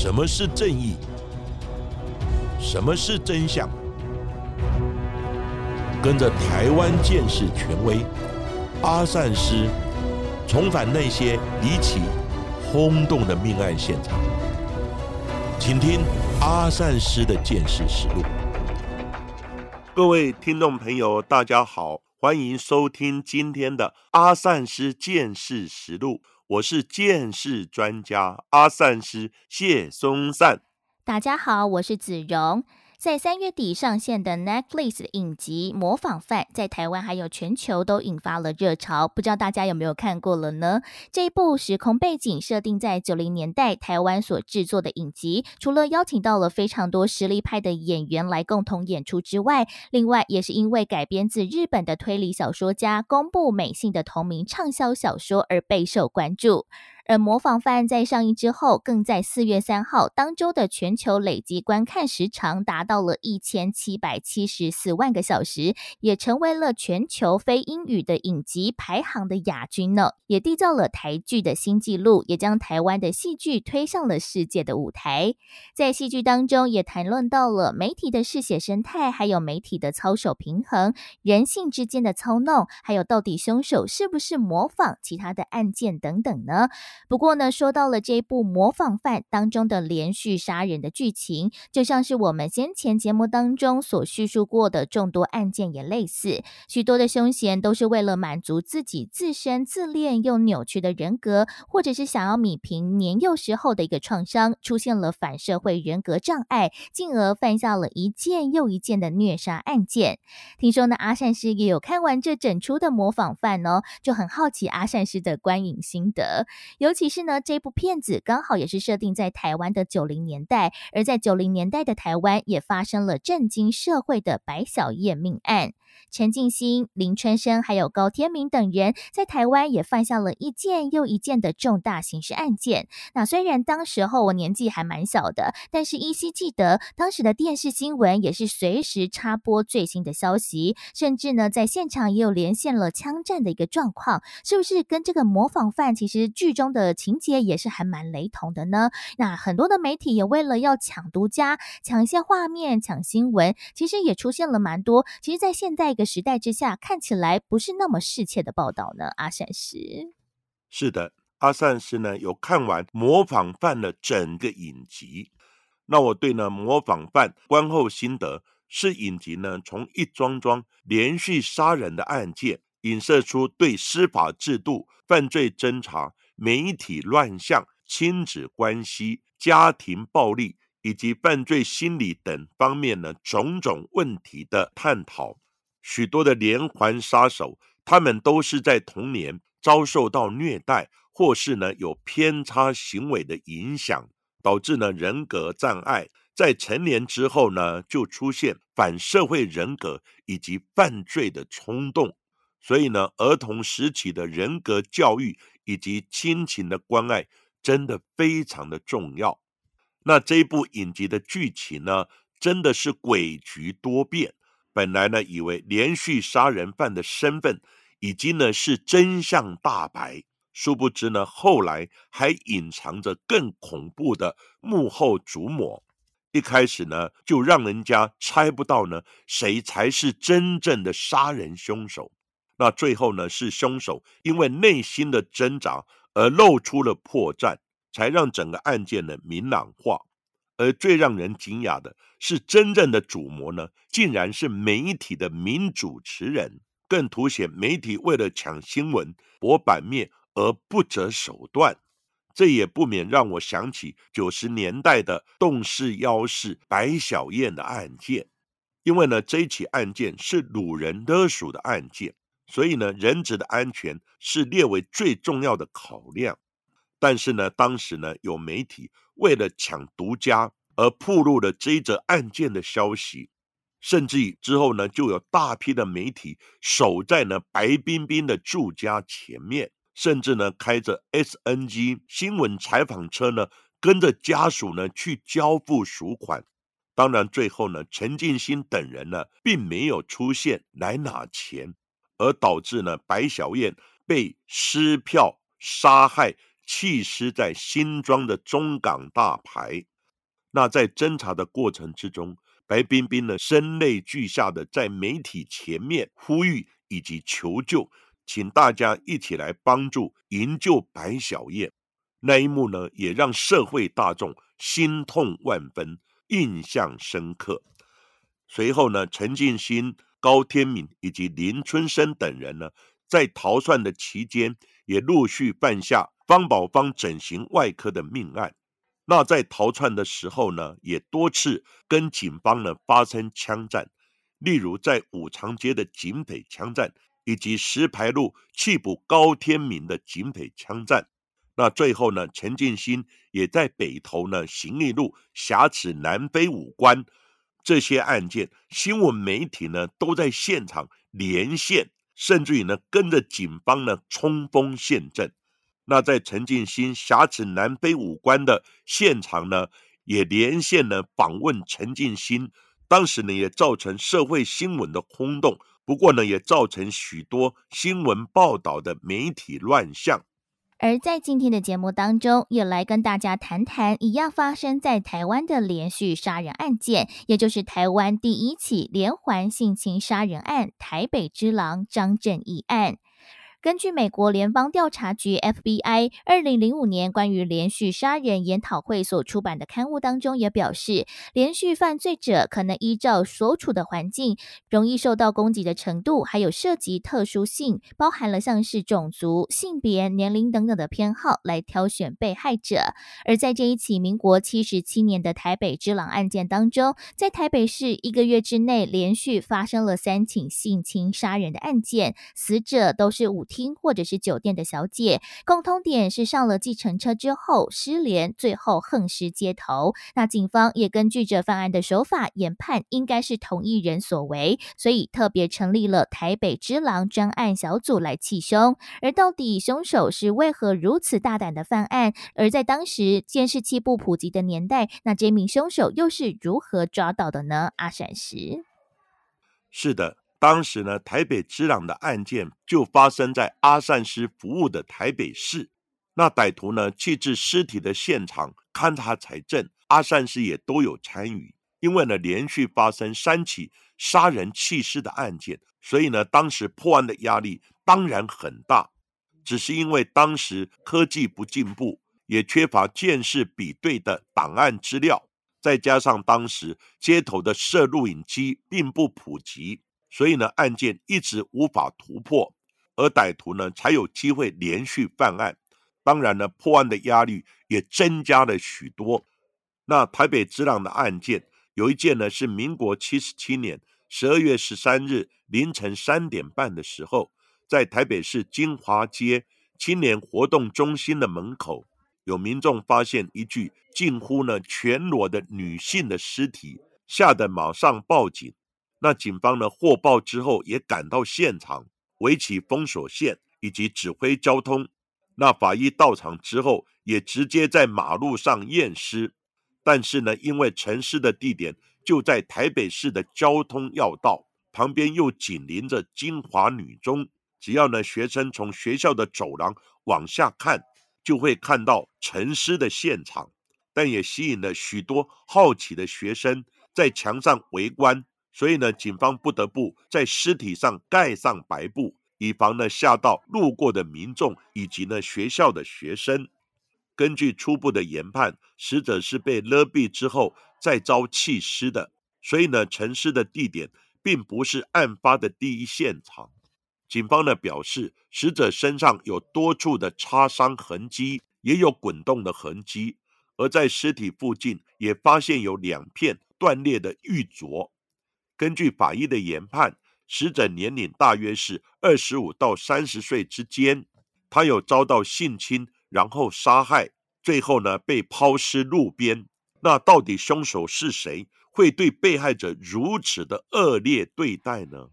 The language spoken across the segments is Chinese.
什么是正义？什么是真相？跟着台湾建士权威阿善师，重返那些离奇、轰动的命案现场，请听阿善师的见识实录。各位听众朋友，大家好，欢迎收听今天的阿善师见识实录。我是见识专家阿善师谢松善。大家好，我是子荣。在三月底上线的 Netflix 的影集《模仿犯》在台湾还有全球都引发了热潮，不知道大家有没有看过了呢？这一部时空背景设定在九零年代台湾所制作的影集，除了邀请到了非常多实力派的演员来共同演出之外，另外也是因为改编自日本的推理小说家宫部美信的同名畅销小说而备受关注。而《模仿犯》在上映之后，更在四月三号当周的全球累计观看时长达到了一千七百七十四万个小时，也成为了全球非英语的影集排行的亚军呢，也缔造了台剧的新纪录，也将台湾的戏剧推上了世界的舞台。在戏剧当中，也谈论到了媒体的嗜血生态，还有媒体的操守平衡、人性之间的操弄，还有到底凶手是不是模仿其他的案件等等呢？不过呢，说到了这一部《模仿犯》当中的连续杀人的剧情，就像是我们先前节目当中所叙述过的众多案件也类似，许多的凶嫌都是为了满足自己自身自恋又扭曲的人格，或者是想要米平年幼时候的一个创伤，出现了反社会人格障碍，进而犯下了一件又一件的虐杀案件。听说呢，阿善师也有看完这整出的《模仿犯》哦，就很好奇阿善师的观影心得。有。尤其是呢，这部片子刚好也是设定在台湾的九零年代，而在九零年代的台湾也发生了震惊社会的白小燕命案。陈静心、林春生还有高天明等人，在台湾也犯下了一件又一件的重大刑事案件。那虽然当时候我年纪还蛮小的，但是依稀记得当时的电视新闻也是随时插播最新的消息，甚至呢在现场也有连线了枪战的一个状况，是不是跟这个模仿犯其实剧中的情节也是还蛮雷同的呢？那很多的媒体也为了要抢独家、抢一些画面、抢新闻，其实也出现了蛮多。其实，在现在一。个时代之下，看起来不是那么世切的报道呢。阿善师是的，阿善师呢有看完《模仿犯》的整个影集。那我对呢《模仿犯》观后心得是，影集呢从一桩桩连续杀人的案件，影射出对司法制度、犯罪侦查、媒体乱象、亲子关系、家庭暴力以及犯罪心理等方面呢种种问题的探讨。许多的连环杀手，他们都是在童年遭受到虐待，或是呢有偏差行为的影响，导致呢人格障碍，在成年之后呢就出现反社会人格以及犯罪的冲动。所以呢，儿童时期的人格教育以及亲情的关爱，真的非常的重要。那这一部影集的剧情呢，真的是诡谲多变。本来呢，以为连续杀人犯的身份已经呢是真相大白，殊不知呢，后来还隐藏着更恐怖的幕后主谋。一开始呢，就让人家猜不到呢，谁才是真正的杀人凶手。那最后呢，是凶手因为内心的挣扎而露出了破绽，才让整个案件呢明朗化。而最让人惊讶的是，真正的主谋呢，竟然是媒体的名主持人，更凸显媒体为了抢新闻、博版面而不择手段。这也不免让我想起九十年代的动视妖事白小燕的案件，因为呢，这起案件是掳人勒赎的案件，所以呢，人质的安全是列为最重要的考量。但是呢，当时呢，有媒体为了抢独家而曝露了这一则案件的消息，甚至之后呢，就有大批的媒体守在呢白冰冰的住家前面，甚至呢开着 SNG 新闻采访车呢，跟着家属呢去交付赎款。当然，最后呢，陈进兴等人呢，并没有出现来拿钱，而导致呢白小燕被撕票杀害。弃尸在新庄的中港大排。那在侦查的过程之中，白冰冰呢声泪俱下的在媒体前面呼吁以及求救，请大家一起来帮助营救白小燕。那一幕呢，也让社会大众心痛万分，印象深刻。随后呢，陈进兴、高天敏以及林春生等人呢，在逃窜的期间，也陆续犯下方宝芳整形外科的命案。那在逃窜的时候呢，也多次跟警方呢发生枪战，例如在五常街的警匪枪战，以及石牌路缉捕高天明的警匪枪战。那最后呢，陈建新也在北投呢行义路挟持南非武官这些案件，新闻媒体呢都在现场连线，甚至于呢跟着警方呢冲锋陷阵。那在陈进兴挟持南非武官的现场呢，也连线呢访问陈进兴，当时呢也造成社会新闻的轰动，不过呢也造成许多新闻报道的媒体乱象。而在今天的节目当中，也来跟大家谈谈一样发生在台湾的连续杀人案件，也就是台湾第一起连环性侵杀人案——台北之狼张正义案。根据美国联邦调查局 FBI 二零零五年关于连续杀人研讨会所出版的刊物当中，也表示，连续犯罪者可能依照所处的环境、容易受到攻击的程度，还有涉及特殊性，包含了像是种族、性别、年龄等等的偏好来挑选被害者。而在这一起民国七十七年的台北之狼案件当中，在台北市一个月之内连续发生了三起性侵杀人的案件，死者都是五。厅或者是酒店的小姐，共通点是上了计程车之后失联，最后横尸街头。那警方也根据着犯案的手法研判，应该是同一人所为，所以特别成立了台北之狼专案小组来缉凶。而到底凶手是为何如此大胆的犯案？而在当时监视器不普及的年代，那这名凶手又是如何抓到的呢？阿闪石，是的。当时呢，台北之朗的案件就发生在阿善师服务的台北市。那歹徒呢弃置尸体的现场勘查财政，阿善师也都有参与。因为呢连续发生三起杀人弃尸的案件，所以呢当时破案的压力当然很大。只是因为当时科技不进步，也缺乏见识比对的档案资料，再加上当时街头的摄录影机并不普及。所以呢，案件一直无法突破，而歹徒呢才有机会连续犯案。当然呢，破案的压力也增加了许多。那台北之朗的案件有一件呢，是民国七十七年十二月十三日凌晨三点半的时候，在台北市金华街青年活动中心的门口，有民众发现一具近乎呢全裸的女性的尸体，吓得马上报警。那警方呢？获报之后也赶到现场，围起封锁线以及指挥交通。那法医到场之后，也直接在马路上验尸。但是呢，因为沉尸的地点就在台北市的交通要道旁边，又紧邻着金华女中，只要呢学生从学校的走廊往下看，就会看到沉尸的现场。但也吸引了许多好奇的学生在墙上围观。所以呢，警方不得不在尸体上盖上白布，以防呢吓到路过的民众以及呢学校的学生。根据初步的研判，死者是被勒毙之后再遭弃尸的，所以呢，沉尸的地点并不是案发的第一现场。警方呢表示，死者身上有多处的擦伤痕迹，也有滚动的痕迹，而在尸体附近也发现有两片断裂的玉镯。根据法医的研判，死者年龄大约是二十五到三十岁之间。他有遭到性侵，然后杀害，最后呢被抛尸路边。那到底凶手是谁，会对被害者如此的恶劣对待呢？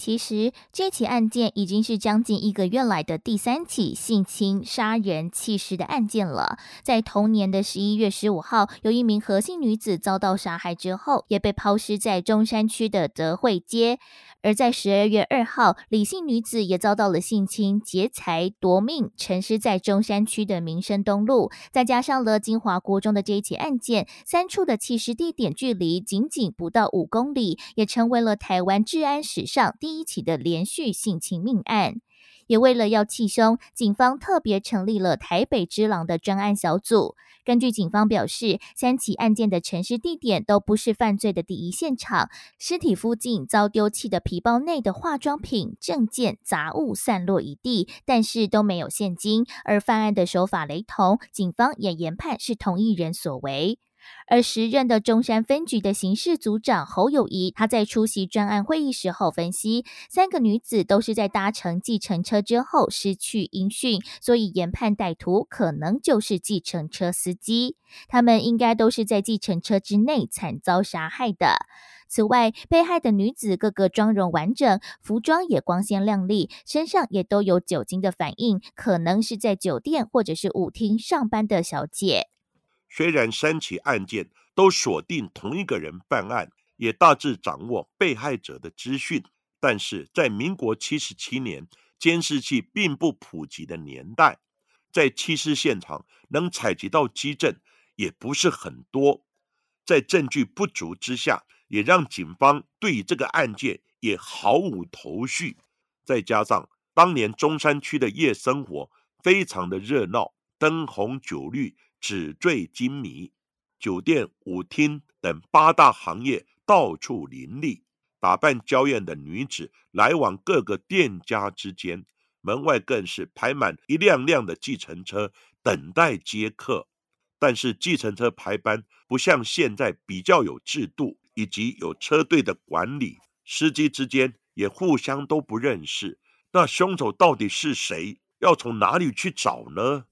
其实这起案件已经是将近一个月来的第三起性侵、杀人、弃尸的案件了。在同年的十一月十五号，有一名何姓女子遭到杀害之后，也被抛尸在中山区的德惠街。而在十二月二号，李姓女子也遭到了性侵、劫财、夺命，沉尸在中山区的民生东路。再加上了金华国中的这一起案件，三处的弃尸地点距离仅仅不到五公里，也成为了台湾治安史上第一起的连续性侵命案。也为了要气凶，警方特别成立了台北之狼的专案小组。根据警方表示，三起案件的陈尸地点都不是犯罪的第一现场，尸体附近遭丢弃的皮包内的化妆品、证件、杂物散落一地，但是都没有现金，而犯案的手法雷同，警方也研判是同一人所为。而时任的中山分局的刑事组长侯友谊，他在出席专案会议时候分析，三个女子都是在搭乘计程车之后失去音讯，所以研判歹徒可能就是计程车司机，他们应该都是在计程车之内惨遭杀害的。此外，被害的女子个个妆容完整，服装也光鲜亮丽，身上也都有酒精的反应，可能是在酒店或者是舞厅上班的小姐。虽然三起案件都锁定同一个人办案，也大致掌握被害者的资讯，但是在民国七十七年监视器并不普及的年代，在弃尸现场能采集到基证也不是很多，在证据不足之下，也让警方对这个案件也毫无头绪。再加上当年中山区的夜生活非常的热闹，灯红酒绿。纸醉金迷，酒店、舞厅等八大行业到处林立，打扮娇艳的女子来往各个店家之间，门外更是排满一辆辆的计程车等待接客。但是计程车排班不像现在比较有制度，以及有车队的管理，司机之间也互相都不认识。那凶手到底是谁？要从哪里去找呢？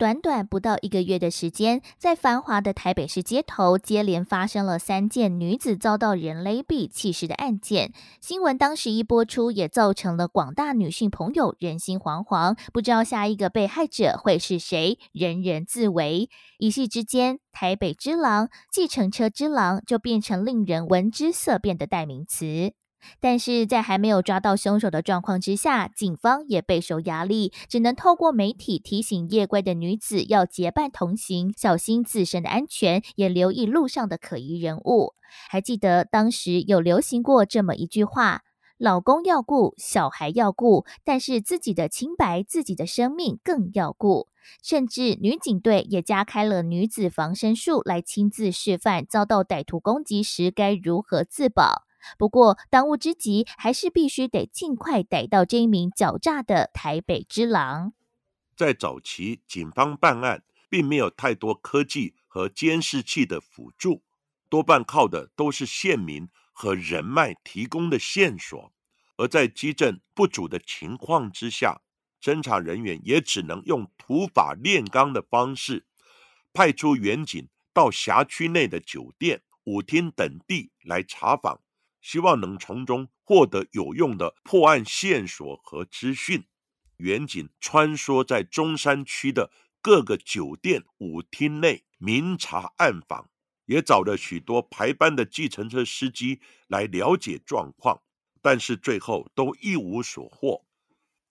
短短不到一个月的时间，在繁华的台北市街头，接连发生了三件女子遭到人勒毙弃尸的案件。新闻当时一播出，也造成了广大女性朋友人心惶惶，不知道下一个被害者会是谁，人人自危。一夕之间，台北之狼、计程车之狼就变成令人闻之色变的代名词。但是在还没有抓到凶手的状况之下，警方也备受压力，只能透过媒体提醒夜归的女子要结伴同行，小心自身的安全，也留意路上的可疑人物。还记得当时有流行过这么一句话：“老公要顾，小孩要顾，但是自己的清白、自己的生命更要顾。”甚至女警队也加开了女子防身术，来亲自示范遭到歹徒攻击时该如何自保。不过，当务之急还是必须得尽快逮到这一名狡诈的台北之狼。在早期，警方办案并没有太多科技和监视器的辅助，多半靠的都是县民和人脉提供的线索。而在基证不足的情况之下，侦查人员也只能用土法炼钢的方式，派出远警到辖区内的酒店、舞厅等地来查访。希望能从中获得有用的破案线索和资讯。远景穿梭在中山区的各个酒店、舞厅内，明察暗访，也找了许多排班的计程车司机来了解状况，但是最后都一无所获。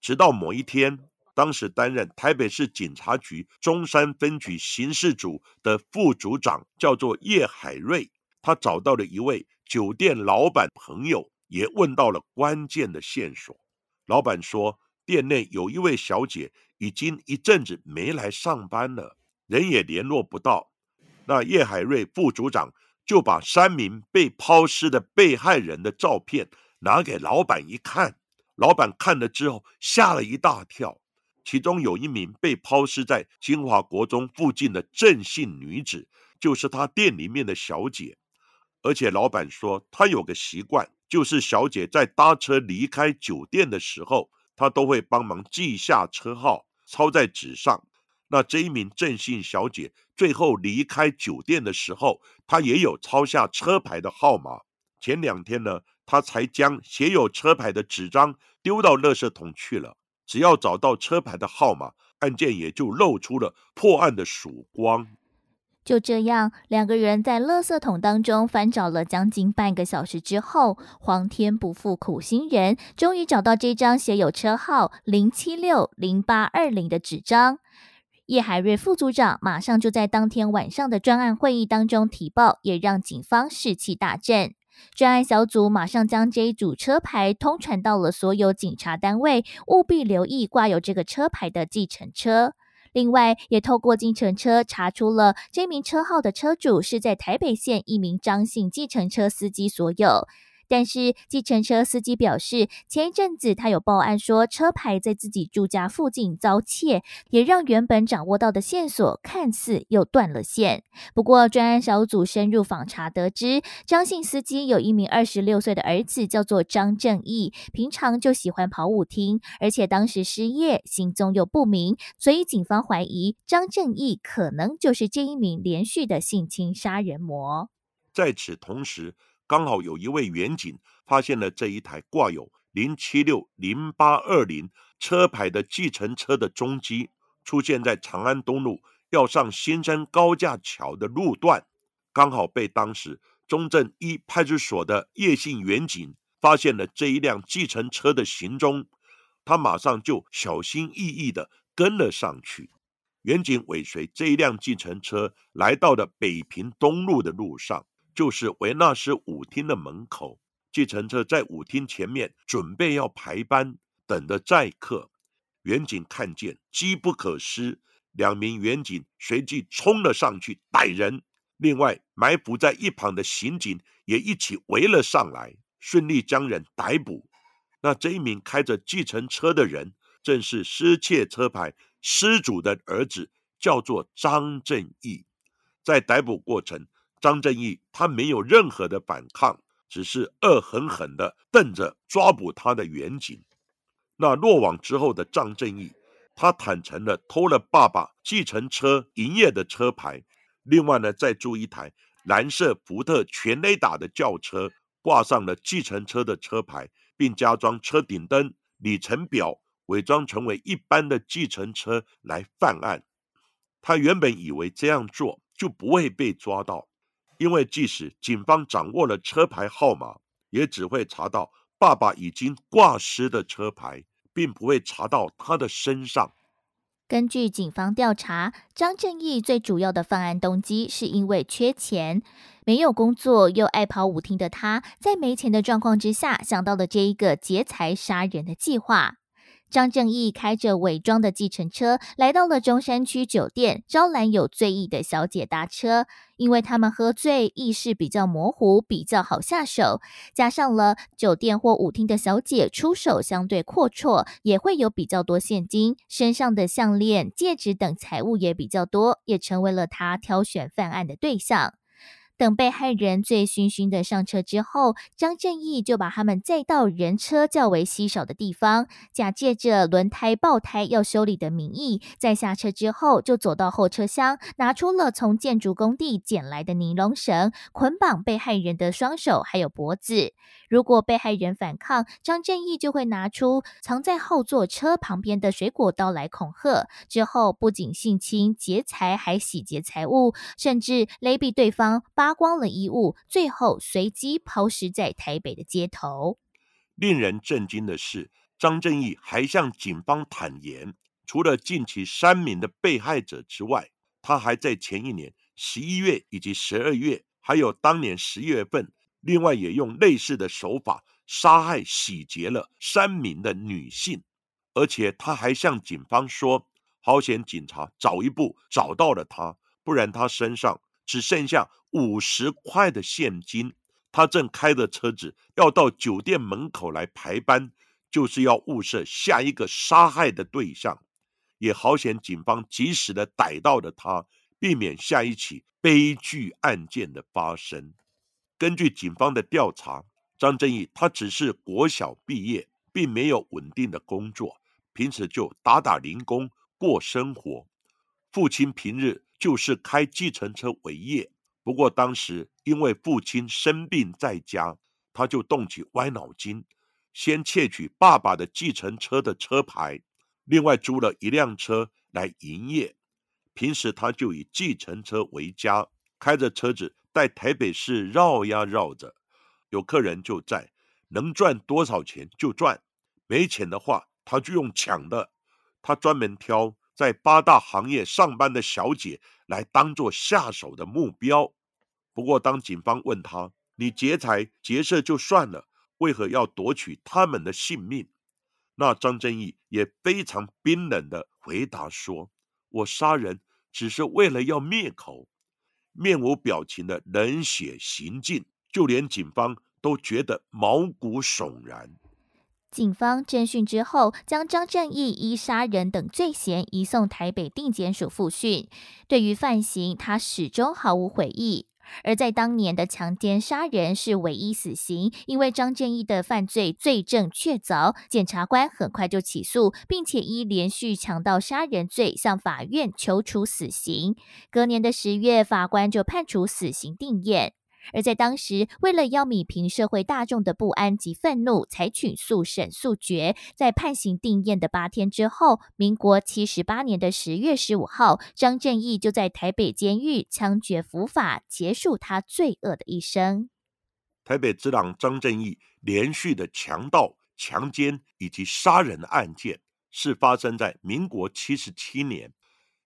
直到某一天，当时担任台北市警察局中山分局刑事组的副组长叫做叶海瑞，他找到了一位。酒店老板朋友也问到了关键的线索。老板说，店内有一位小姐已经一阵子没来上班了，人也联络不到。那叶海瑞副组长就把三名被抛尸的被害人的照片拿给老板一看，老板看了之后吓了一大跳。其中有一名被抛尸在金华国中附近的郑姓女子，就是他店里面的小姐。而且老板说，他有个习惯，就是小姐在搭车离开酒店的时候，他都会帮忙记下车号，抄在纸上。那这一名郑姓小姐最后离开酒店的时候，她也有抄下车牌的号码。前两天呢，她才将写有车牌的纸张丢到垃圾桶去了。只要找到车牌的号码，案件也就露出了破案的曙光。就这样，两个人在垃圾桶当中翻找了将近半个小时之后，皇天不负苦心人，终于找到这张写有车号零七六零八二零的纸张。叶海瑞副组长马上就在当天晚上的专案会议当中提报，也让警方士气大振。专案小组马上将这一组车牌通传到了所有警察单位，务必留意挂有这个车牌的计程车。另外，也透过计程车查出了这名车号的车主是在台北县一名张姓计程车司机所有。但是，计程车司机表示，前一阵子他有报案说车牌在自己住家附近遭窃，也让原本掌握到的线索看似又断了线。不过，专案小组深入访查得知，张姓司机有一名二十六岁的儿子，叫做张正义，平常就喜欢跑舞厅，而且当时失业，行踪又不明，所以警方怀疑张正义可能就是这一名连续的性侵杀人魔。在此同时。刚好有一位员警发现了这一台挂有零七六零八二零车牌的计程车的踪迹，出现在长安东路要上新山高架桥的路段，刚好被当时中正一派出所的叶姓员警发现了这一辆计程车的行踪，他马上就小心翼翼地跟了上去。员警尾随这一辆计程车来到了北平东路的路上。就是维纳斯舞厅的门口，计程车在舞厅前面准备要排班，等着载客。远警看见，机不可失，两名远警随即冲了上去逮人。另外，埋伏在一旁的刑警也一起围了上来，顺利将人逮捕。那这一名开着计程车的人，正是失窃车牌失主的儿子，叫做张正义。在逮捕过程。张正义他没有任何的反抗，只是恶狠狠地瞪着抓捕他的远景。那落网之后的张正义，他坦诚了偷了爸爸计程车营业的车牌，另外呢再租一台蓝色福特全雷打的轿车，挂上了计程车的车牌，并加装车顶灯、里程表，伪装成为一般的计程车来犯案。他原本以为这样做就不会被抓到。因为即使警方掌握了车牌号码，也只会查到爸爸已经挂失的车牌，并不会查到他的身上。根据警方调查，张正义最主要的犯案动机是因为缺钱，没有工作又爱跑舞厅的他，在没钱的状况之下，想到了这一个劫财杀人的计划。张正义开着伪装的计程车来到了中山区酒店，招揽有醉意的小姐搭车。因为他们喝醉，意识比较模糊，比较好下手。加上了酒店或舞厅的小姐出手相对阔绰，也会有比较多现金，身上的项链、戒指等财物也比较多，也成为了他挑选犯案的对象。等被害人醉醺醺的上车之后，张正义就把他们载到人车较为稀少的地方，假借着轮胎爆胎要修理的名义，在下车之后就走到后车厢，拿出了从建筑工地捡来的尼龙绳，捆绑被害人的双手还有脖子。如果被害人反抗，张正义就会拿出藏在后座车旁边的水果刀来恐吓。之后不仅性侵劫财，还洗劫财物，甚至勒毙对方。扒光了衣物，最后随机抛尸在台北的街头。令人震惊的是，张正义还向警方坦言，除了近期三名的被害者之外，他还在前一年十一月以及十二月，还有当年十月份，另外也用类似的手法杀害、洗劫了三名的女性。而且他还向警方说：“好险，警察早一步找到了他，不然他身上……”只剩下五十块的现金，他正开着车子要到酒店门口来排班，就是要物色下一个杀害的对象。也好险，警方及时的逮到了他，避免下一起悲剧案件的发生。根据警方的调查，张正义他只是国小毕业，并没有稳定的工作，平时就打打零工过生活。父亲平日。就是开计程车为业，不过当时因为父亲生病在家，他就动起歪脑筋，先窃取爸爸的计程车的车牌，另外租了一辆车来营业。平时他就以计程车为家，开着车子在台北市绕呀绕着，有客人就在，能赚多少钱就赚，没钱的话他就用抢的。他专门挑在八大行业上班的小姐来当做下手的目标。不过，当警方问他：“你劫财劫色就算了，为何要夺取他们的性命？”那张正义也非常冰冷的回答说：“我杀人只是为了要灭口。”面无表情的冷血行径，就连警方都觉得毛骨悚然。警方侦讯之后，将张正义依杀人等罪嫌移送台北定检署复讯。对于犯行，他始终毫无悔意。而在当年的强奸杀人是唯一死刑，因为张建义的犯罪罪证确凿，检察官很快就起诉，并且依连续强盗杀人罪向法院求处死刑。隔年的十月，法官就判处死刑定验。而在当时，为了要弭平社会大众的不安及愤怒，采取速审速决。在判刑定验的八天之后，民国七十八年的十月十五号，张正义就在台北监狱枪决伏法，结束他罪恶的一生。台北之狼张正义连续的强盗、强奸以及杀人案件，是发生在民国七十七年。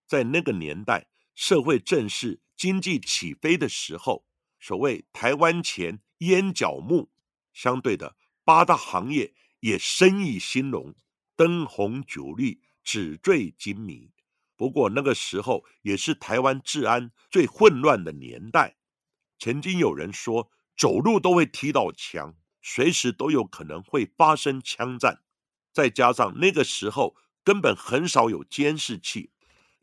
在那个年代，社会正是经济起飞的时候。所谓台湾前烟角木，相对的八大行业也生意兴隆，灯红酒绿，纸醉金迷。不过那个时候也是台湾治安最混乱的年代，曾经有人说走路都会踢到墙，随时都有可能会发生枪战。再加上那个时候根本很少有监视器，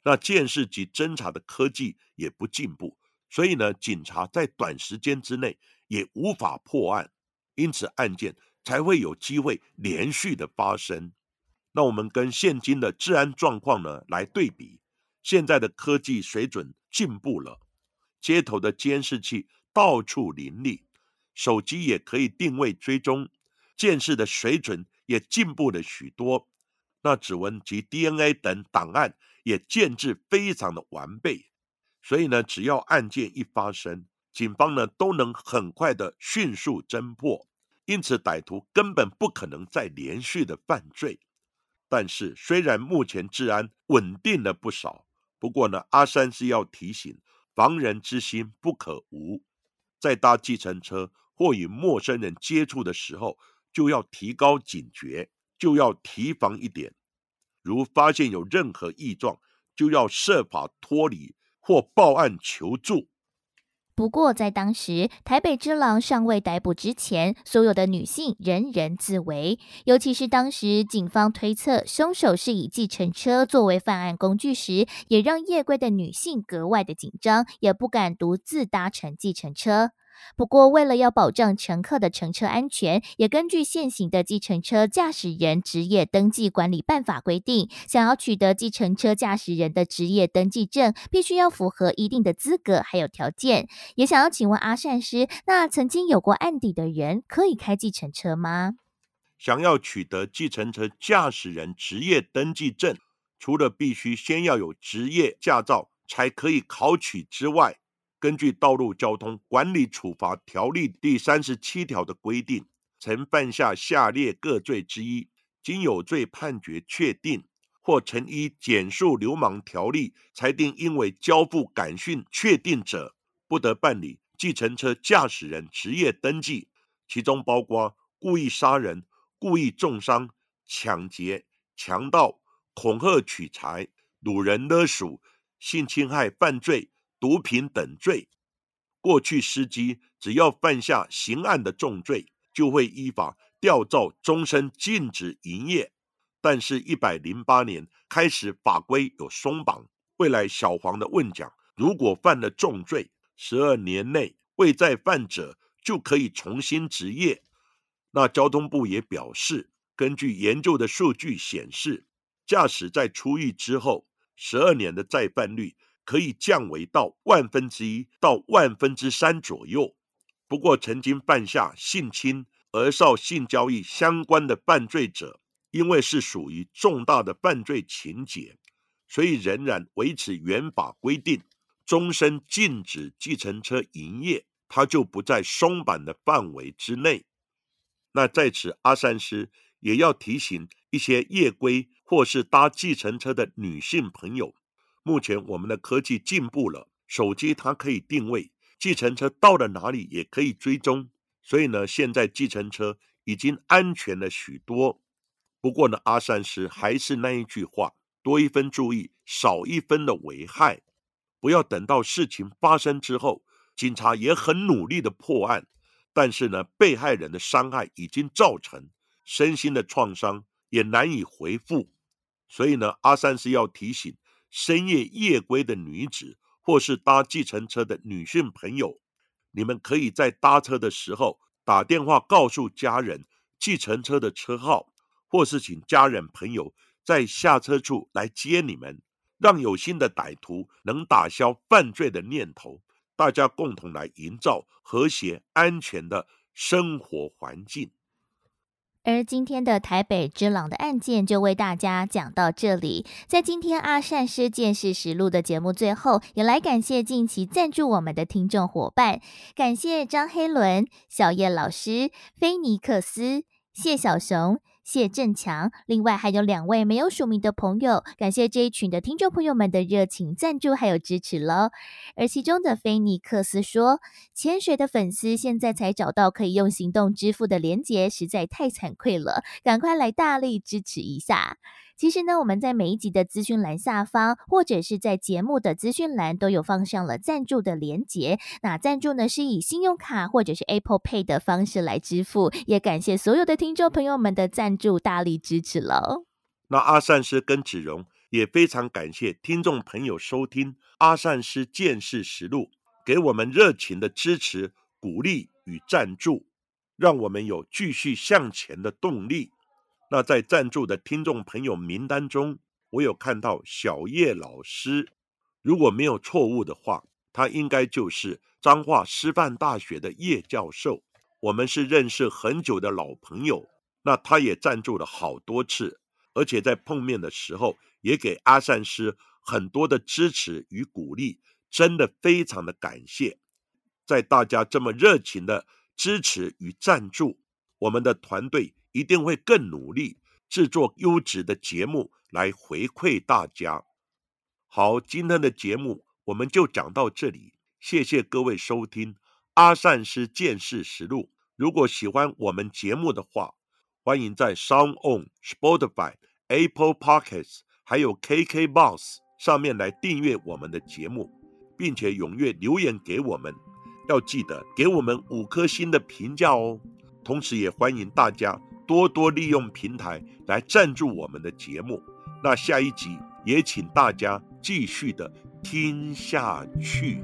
那监视及侦查的科技也不进步。所以呢，警察在短时间之内也无法破案，因此案件才会有机会连续的发生。那我们跟现今的治安状况呢来对比，现在的科技水准进步了，街头的监视器到处林立，手机也可以定位追踪，监视的水准也进步了许多。那指纹及 DNA 等档案也建制非常的完备。所以呢，只要案件一发生，警方呢都能很快的迅速侦破，因此歹徒根本不可能再连续的犯罪。但是，虽然目前治安稳定了不少，不过呢，阿三是要提醒：防人之心不可无，在搭计程车或与陌生人接触的时候，就要提高警觉，就要提防一点。如发现有任何异状，就要设法脱离。或报案求助。不过，在当时台北之狼尚未逮捕之前，所有的女性人人自危。尤其是当时警方推测凶手是以计程车作为犯案工具时，也让夜归的女性格外的紧张，也不敢独自搭乘计程车。不过，为了要保障乘客的乘车安全，也根据现行的计程车驾驶人职业登记管理办法规定，想要取得计程车驾驶人的职业登记证，必须要符合一定的资格还有条件。也想要请问阿善师，那曾经有过案底的人可以开计程车吗？想要取得计程车驾驶人职业登记证，除了必须先要有职业驾照才可以考取之外，根据《道路交通管理处罚条例》第三十七条的规定，曾犯下下列各罪之一，经有罪判决确定，或曾依减速流氓条例裁定因为交付感训确定者，不得办理计程车驾驶人职业登记。其中包括故意杀人、故意重伤、抢劫、强盗、恐吓取财、掳人勒赎、性侵害犯罪。毒品等罪，过去司机只要犯下刑案的重罪，就会依法吊照终身禁止营业。但是，一百零八年开始法规有松绑，未来小黄的问讲，如果犯了重罪，十二年内未再犯者就可以重新执业。那交通部也表示，根据研究的数据显示，驾驶在出狱之后，十二年的再犯率。可以降为到万分之一到万分之三左右。不过曾经犯下性侵、儿少性交易相关的犯罪者，因为是属于重大的犯罪情节，所以仍然维持原法规定，终身禁止计程车营业，它就不在松绑的范围之内。那在此，阿三师也要提醒一些夜归或是搭计程车的女性朋友，目前我们的科技进步了，手机它可以定位，计程车到了哪里也可以追踪，所以呢，现在计程车已经安全了许多。不过呢，阿善师还是那一句话：多一分注意，少一分的危害。不要等到事情发生之后，警察也很努力的破案。但是呢，被害人的伤害已经造成，身心的创伤也难以回复，所以呢，阿三是要提醒深夜夜归的女子，或是搭计程车的女性朋友，你们可以在搭车的时候打电话告诉家人计程车的车号，或是请家人朋友在下车处来接你们，让有心的歹徒能打消犯罪的念头。大家共同来营造和谐安全的生活环境。而今天的台北之狼的案件就为大家讲到这里。在今天阿善师见识实录的节目最后，也来感谢近期赞助我们的听众伙伴，感谢张黑伦、小叶老师、菲尼克斯、谢小熊。谢振强，另外还有两位没有署名的朋友，感谢这一群的听众朋友们的热情赞助还有支持喽。而其中的菲尼克斯说：“潜水的粉丝现在才找到可以用行动支付的连接，实在太惭愧了，赶快来大力支持一下。”其实呢，我们在每一集的资讯栏下方，或者是在节目的资讯栏，都有放上了赞助的连结。那赞助呢，是以信用卡或者是 Apple Pay 的方式来支付。也感谢所有的听众朋友们的赞助，大力支持喽。那阿善师跟子荣也非常感谢听众朋友收听阿善师见识实录，给我们热情的支持、鼓励与赞助，让我们有继续向前的动力。那在赞助的听众朋友名单中，我有看到小叶老师，如果没有错误的话，他应该就是彰化师范大学的叶教授。我们是认识很久的老朋友，那他也赞助了好多次，而且在碰面的时候也给阿善师很多的支持与鼓励，真的非常的感谢。在大家这么热情的支持与赞助，我们的团队。一定会更努力制作优质的节目来回馈大家。好，今天的节目我们就讲到这里，谢谢各位收听阿善师见识实录。如果喜欢我们节目的话，欢迎在 Sound On、Spotify、Apple Podcasts 还有 KK Box 上面来订阅我们的节目，并且踊跃留言给我们。要记得给我们五颗星的评价哦。同时也欢迎大家。多多利用平台来赞助我们的节目，那下一集也请大家继续的听下去。